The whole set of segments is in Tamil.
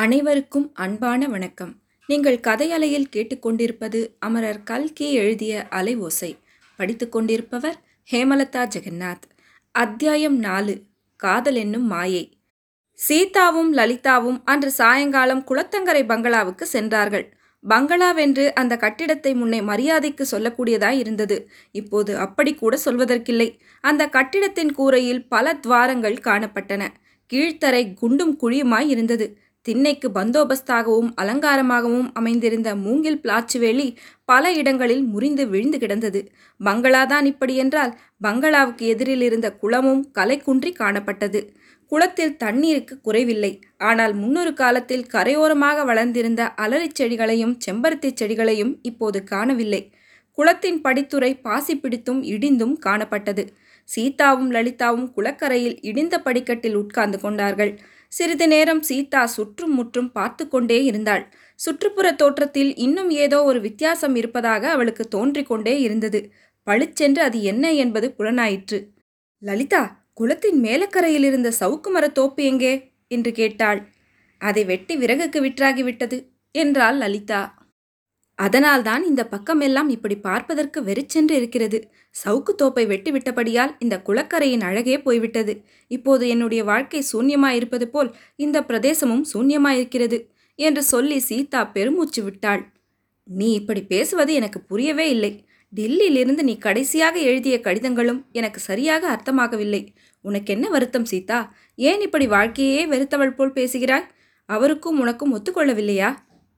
அனைவருக்கும் அன்பான வணக்கம். நீங்கள் கதையலையில் கேட்டுக்கொண்டிருப்பது அமரர் கல்கி எழுதிய அலை ஓசை. படித்துக் கொண்டிருப்பவர் ஹேமலதா ஜெகநாத். அத்தியாயம் நாலு. காதல் என்னும் மாயை. சீதாவும் லலிதாவும் அன்று சாயங்காலம் குளத்தங்கரை பங்களாவுக்கு சென்றார்கள். பங்களாவென்று அந்த கட்டிடத்தை முன்னே மரியாதைக்கு சொல்லக்கூடியதாய் இருந்தது. இப்போது அப்படி கூட சொல்வதற்கில்லை. அந்த கட்டிடத்தின் கூரையில் பல துவாரங்கள் காணப்பட்டன. கீழ்த்தரை குண்டும் குழியுமாய் இருந்தது. திண்ணைக்கு பந்தோபஸ்தாகவும் அலங்காரமாகவும் அமைந்திருந்த மூங்கில் பிளாச்சுவேலி பல இடங்களில் முறிந்து விழுந்து கிடந்தது. பங்களாதான் இப்படியென்றால் பங்களாவுக்கு எதிரில் இருந்த குளமும் கலைக்குன்றி காணப்பட்டது. குளத்தில் தண்ணீருக்கு குறைவில்லை. ஆனால் முன்னொரு காலத்தில் கரையோரமாக வளர்ந்திருந்த அலரிச் செடிகளையும் செம்பருத்தி செடிகளையும் இப்போது காணவில்லை. குளத்தின் படித்துறை பாசி பிடித்தும் இடிந்தும் காணப்பட்டது. சீதாவும் லலிதாவும் குளக்கரையில் இடிந்த படிக்கட்டில் உட்கார்ந்து கொண்டார்கள். சிறிது நேரம் சீதா சுற்றும் முற்றும் பார்த்து கொண்டே இருந்தாள். சுற்றுப்புற தோற்றத்தில் இன்னும் ஏதோ ஒரு வித்தியாசம் இருப்பதாக அவளுக்கு தோன்றிக் கொண்டே இருந்தது. பளிச்சென்று அது என்ன என்பது புலனாயிற்று. லலிதா குளத்தின் மேலக்கரையில் இருந்த சவுக்கு மர தோப்பு எங்கே? என்று கேட்டாள். அதை வெட்டி விறகுக்கு விற்றாகிவிட்டது என்றாள் லலிதா. அதனால்தான் இந்த பக்கமெல்லாம் இப்படி பார்ப்பதற்கு வெறிச்சென்று இருக்கிறது. சவுக்கு தோப்பை வெட்டி விட்டபடியால் இந்த குளக்கரையின் அழகே போய்விட்டது. இப்போது என்னுடைய வாழ்க்கை சூன்யமாயிருப்பது போல் இந்த பிரதேசமும் சூன்யமாயிருக்கிறது என்று சொல்லி சீதா பெருமூச்சு விட்டாள். நீ இப்படி பேசுவது எனக்கு புரியவே இல்லை. டில்லியிலிருந்து நீ கடைசியாக எழுதிய கடிதங்களும் எனக்கு சரியாக அர்த்தமாகவில்லை. உனக்கு என்ன வருத்தம் சீதா? ஏன் இப்படி வாழ்க்கையே வெறுத்தவள் போல் பேசுகிறாய்? அவருக்கும் உனக்கும் ஒத்துக்கொள்ளவில்லையா?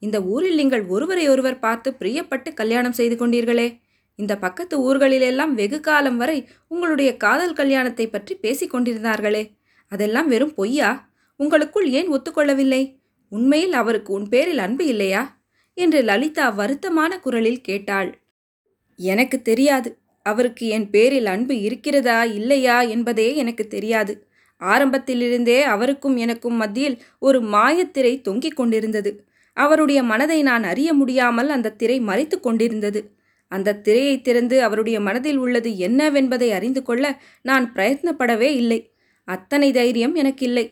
இந்த ஊரில் நீங்கள் ஒருவரையொருவர் பார்த்து பிரியப்பட்டு கல்யாணம் செய்து கொண்டீர்களே. இந்த பக்கத்து ஊர்களிலெல்லாம் வெகு காலம் வரை உங்களுடைய காதல் கல்யாணத்தை பற்றி பேசிக் கொண்டிருந்தார்களே. அதெல்லாம் வெறும் பொய்யா? உங்களுக்குள் ஏன் ஒத்துக்கொள்ளவில்லை? உண்மையில் அவருக்கு உன் பேரில் அன்பு இல்லையா? என்று லலிதா வருத்தமான குரலில் கேட்டாள். எனக்கு தெரியாது. அவருக்கு என் பேரில் அன்பு இருக்கிறதா இல்லையா என்பதே எனக்கு தெரியாது. ஆரம்பத்திலிருந்தே அவருக்கும் எனக்கும் மத்தியில் ஒரு மாயத்திரை தொங்கிக் கொண்டிருந்தது. அவருடைய மனதை நான் அறிய முடியாமல் அந்த திரை மறைத்து கொண்டிருந்தது. அந்த திரையை திறந்து அவருடைய மனதில் உள்ளது என்னவென்பதை அறிந்து கொள்ள நான் பிரயத்னப்படவே இல்லை. அத்தனை தைரியம் எனக்கில்லை.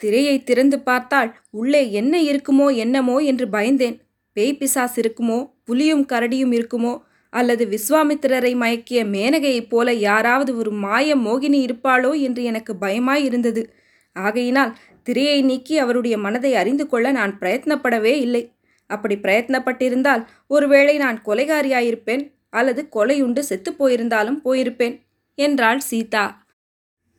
திரையை திறந்து பார்த்தால் உள்ளே என்ன இருக்குமோ என்னமோ என்று பயந்தேன். பேய் பிசாஸ் இருக்குமோ புலியும் கரடியும் இருக்குமோ அல்லது விஸ்வாமித்திரரை மயக்கிய மேனகையைப் போல யாராவது ஒரு மாய மோகினி இருப்பாளோ என்று எனக்கு பயமாயிருந்தது. ஆகையினால் திரையை நீக்கி அவருடைய மனதை அறிந்து கொள்ள நான் பிரயத்னப்படவே இல்லை. அப்படி பிரயத்னப்பட்டிருந்தால் ஒருவேளை நான் கொலைகாரியாயிருப்பேன் அல்லது கொலையுண்டு செத்து போயிருந்தாலும் போயிருப்பேன் என்றாள் சீதா.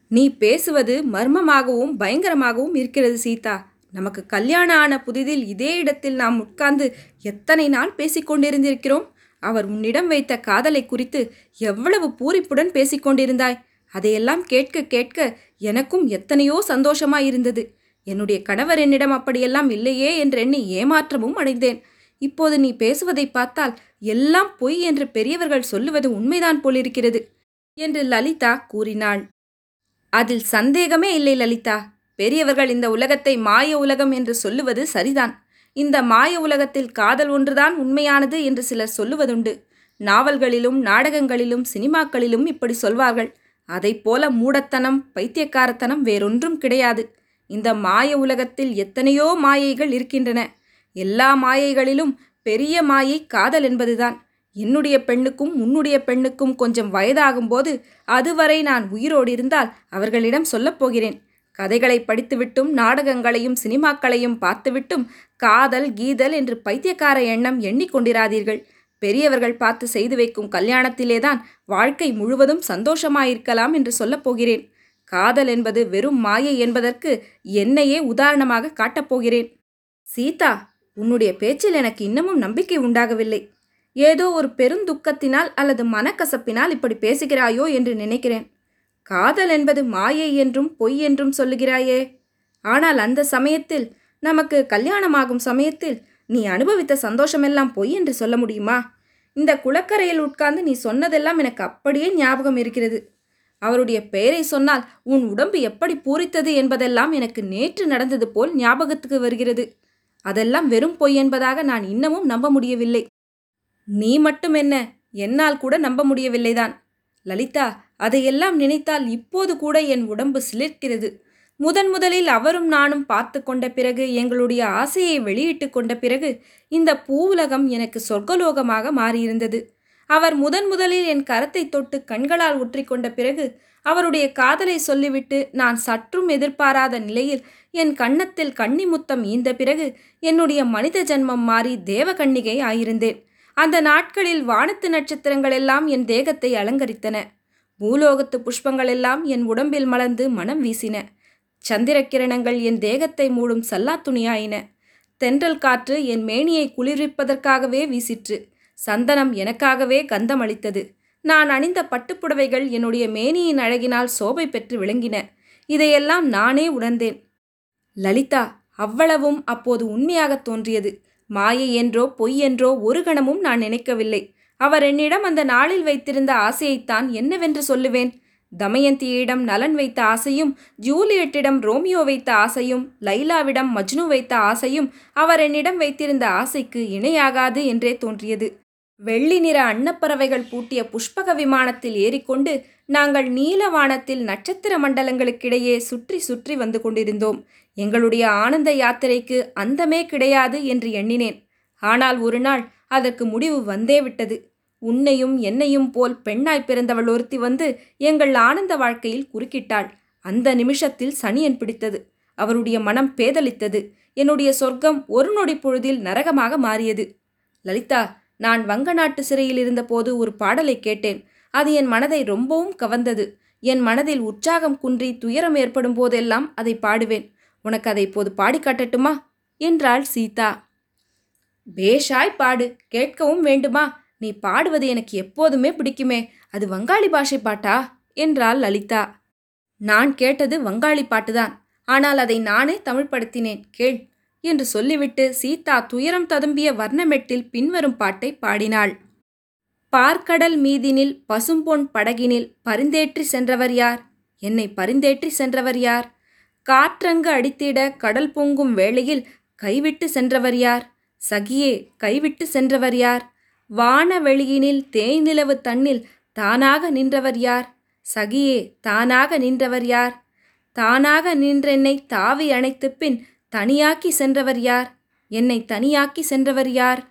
நீ பேசுவது மர்மமாகவும் பயங்கரமாகவும் இருக்கிறது சீதா. நமக்கு கல்யாணம் ஆன புதிதில் இதே இடத்தில் நாம் உட்கார்ந்து எத்தனை நாள் பேசிக்கொண்டிருந்திருக்கிறோம் அவர் உன்னிடம் வைத்த காதலை குறித்து எவ்வளவு பூரிப்புடன் பேசிக்கொண்டிருந்தாய் அதையெல்லாம் கேட்க கேட்க எனக்கும் எத்தனையோ சந்தோஷமா இருந்தது என்னுடைய கணவர் என்னிடம் அப்படியெல்லாம் இல்லையே என்றெண்ணி ஏமாற்றமும் அடைந்தேன். இப்போது நீ பேசுவதை பார்த்தால் எல்லாம் பொய் என்று பெரியவர்கள் சொல்லுவது உண்மைதான் போலிருக்கிறது என்று லலிதா கூறினாள். அதில் சந்தேகமே இல்லை லலிதா. பெரியவர்கள் இந்த உலகத்தை மாய உலகம் என்று சொல்லுவது சரிதான். இந்த மாய உலகத்தில் காதல் ஒன்றுதான் உண்மையானது என்று சிலர் சொல்லுவதுண்டு. நாவல்களிலும் நாடகங்களிலும் சினிமாக்களிலும் இப்படி சொல்வார்கள். போல மூடத்தனம் பைத்தியக்காரத்தனம் வேறொன்றும் கிடையாது. இந்த மாய உலகத்தில் எத்தனையோ மாயைகள் இருக்கின்றன. எல்லா மாயைகளிலும் பெரிய மாயை காதல் என்பதுதான். என்னுடைய பெண்ணுக்கும் உன்னுடைய பெண்ணுக்கும் கொஞ்சம் வயதாகும்போது அதுவரை நான் உயிரோடு இருந்தால் அவர்களிடம் சொல்லப்போகிறேன் கதைகளை படித்துவிட்டும் நாடகங்களையும் சினிமாக்களையும் பார்த்துவிட்டும் காதல் கீதல் என்று பைத்தியக்கார எண்ணம் எண்ணிக்கொண்டிராதீர்கள் பெரியவர்கள் பார்த்து செய்து வைக்கும் கல்யாணத்திலேதான் வாழ்க்கை முழுவதும் சந்தோஷமாயிருக்கலாம் என்று சொல்லப் போகிறேன். காதல் என்பது வெறும் மாயை என்பதற்கு என்னையே உதாரணமாக காட்டப்போகிறேன் சீதா உன்னுடைய பேச்சில் எனக்கு இன்னமும் நம்பிக்கை உண்டாகவில்லை. ஏதோ ஒரு பெருந்துக்கத்தினால் அல்லது மனக்கசப்பினால் இப்படி பேசுகிறாயோ என்று நினைக்கிறேன். காதல் என்பது மாயை என்றும் பொய் என்றும் சொல்லுகிறாயே. ஆனால் அந்த சமயத்தில் நமக்கு கல்யாணமாகும் சமயத்தில் நீ அனுபவித்த சந்தோஷமெல்லாம் பொய் என்று சொல்ல முடியுமா? இந்த குளக்கரையில் உட்கார்ந்து நீ சொன்னதெல்லாம் எனக்கு அப்படியே ஞாபகம் இருக்கிறது. அவருடைய பெயரை சொன்னால் உன் உடம்பு எப்படி பூரித்தது என்பதெல்லாம் எனக்கு நேற்று நடந்தது போல் ஞாபகத்துக்கு வருகிறது. அதெல்லாம் வெறும் பொய் என்பதாக நான் இன்னமும் நம்ப முடியவில்லை. நீ மட்டும் என்ன? என்னால் கூட நம்ப முடியவில்லைதான். லலிதா அதையெல்லாம் நினைத்தால் இப்போது கூட என் உடம்பு சிலிர்க்கிறது. முதன் முதலில் அவரும் நானும் பார்த்து கொண்ட பிறகு எங்களுடைய ஆசையை வெளியிட்டு கொண்ட பிறகு இந்த பூவுலகம் எனக்கு சொர்க்கலோகமாக மாறியிருந்தது. அவர் முதன் முதலில் என் கரத்தை தொட்டு கண்களால் உற்றிக்கொண்ட பிறகு அவருடைய காதலை சொல்லிவிட்டு நான் சற்றும் எதிர்பாராத நிலையில் என் கன்னத்தில் கன்னி முத்தம் ஈந்த பிறகு என்னுடைய மனித ஜன்மம் மாறி தேவகன்னிகை ஆயிருந்தேன். அந்த நாட்களில் வானத்து நட்சத்திரங்கள் எல்லாம் என் தேகத்தை அலங்கரித்தன. பூலோகத்து புஷ்பங்கள் எல்லாம் என் உடம்பில் மலர்ந்து மனம் வீசின. சந்திர கிரணங்கள் என் தேகத்தை மூடும் சல்லா துணியாயின தென்றல் காற்று என் மேனியை குளிர்விப்பதற்காகவே வீசிற்று. சந்தனம் எனக்காகவே கந்தமளித்தது. நான் அணிந்த பட்டுப்புடவைகள் என்னுடைய மேனியின் அழகினால் சோபை பெற்று விளங்கின. இதையெல்லாம் நானே உணர்ந்தேன். லலிதா அவ்வளவும் அப்போது உண்மையாகத் தோன்றியது. மாயை என்றோ பொய் என்றோ ஒரு கணமும் நான் நினைக்கவில்லை. அவர் என்னிடம் அந்த நாளில் வைத்திருந்த ஆசையைத்தான் என்னவென்று சொல்லுவேன்? தமயந்தியிடம் நலன் வைத்த ஆசையும் ஜூலியட்டிடம் ரோமியோ வைத்த ஆசையும் லைலாவிடம் மஜ்னு வைத்த ஆசையும் அவர் என்னிடம் வைத்திருந்த ஆசைக்கு இணையாகாது என்றே தோன்றியது. வெள்ளி நிற அன்னப்பறவைகள் பூட்டிய புஷ்பக விமானத்தில் ஏறிக்கொண்டு நாங்கள் நீலவானத்தில் நட்சத்திர மண்டலங்களுக்கிடையே சுற்றி சுற்றி வந்து கொண்டிருந்தோம். எங்களுடைய ஆனந்த யாத்திரைக்கு அந்தமே கிடையாது என்று எண்ணினேன். ஆனால் ஒரு நாள் அதற்கு முடிவு வந்தே விட்டது. உன்னையும் என்னையும் போல் பெண்ணாய் பிறந்தவள் ஒருத்தி வந்து எங்கள் ஆனந்த வாழ்க்கையில் குறுக்கிட்டாள். அந்த நிமிஷத்தில் சனியன் பிடித்தது. அவருடைய மனம் பேதலித்தது. என்னுடைய சொர்க்கம் ஒரு நொடி பொழுதில் நரகமாக மாறியது. லலிதா நான் வங்க நாட்டு சிறையில் இருந்தபோது ஒரு பாடலை கேட்டேன். அது என் மனதை ரொம்பவும் கவர்ந்தது. என் மனதில் உற்சாகம் குன்றி துயரம் ஏற்படும் போதெல்லாம் அதை பாடுவேன். உனக்கு அதை இப்போது பாடி காட்டட்டுமா? என்றாள் சீதா. பேஷாய் பாடு. கேட்கவும் வேண்டுமா? நீ பாடுவது எனக்கு எப்போதுமே பிடிக்குமே. அது வங்காளி பாஷை பாட்டா? என்றாள் லலிதா. நான் கேட்டது வங்காளி பாட்டுதான். ஆனால் அதை நானே தமிழ்படுத்தினேன் கேள் என்று சொல்லிவிட்டு சீதா துயரம் ததும்பிய வர்ணமெட்டில் பின்வரும் பாட்டை பாடினாள். பார்க்கடல் மீதினில் பசும்பொன் படகினில் பரிந்தேற்றி சென்றவர் யார்? என்னை பரிந்தேற்றி சென்றவர் யார்? காற்றங்கு அடித்திட கடல் பொங்கும் வேளையில் கைவிட்டு சென்றவர் யார்? சகியே கைவிட்டு சென்றவர் யார்? வானவெளியினில் தேய்நிலவு தன்னில் தானாக நின்றவர் யார்? சகியே தானாக நின்றவர் யார்? தானாக நின்றென்னை தாவி அணைத்து பின் தனியாக்கி சென்றவர் யார்? என்னை தனியாக்கி சென்றவர் யார்?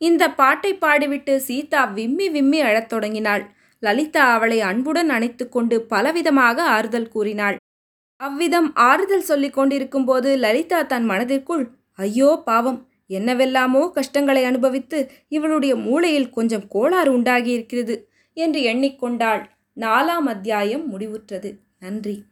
இந்த பாட்டை பாடிவிட்டு சீதா விம்மி விம்மி அழத் தொடங்கினாள். லலிதா அவளை அன்புடன் அணைத்து கொண்டு பலவிதமாக ஆறுதல் கூறினாள். அவ்விதம் ஆறுதல் சொல்லிக் கொண்டிருக்கும்போது லலிதா தன் மனதிற்குள் ஐயோ பாவம்! என்னவெல்லாமோ கஷ்டங்களை அனுபவித்து இவளுடைய மூளையில் கொஞ்சம் கோளாறு உண்டாகியிருக்கிறது என்று எண்ணிக்கொண்டாள் நாலாம் அத்தியாயம் முடிவுற்றது. நன்றி.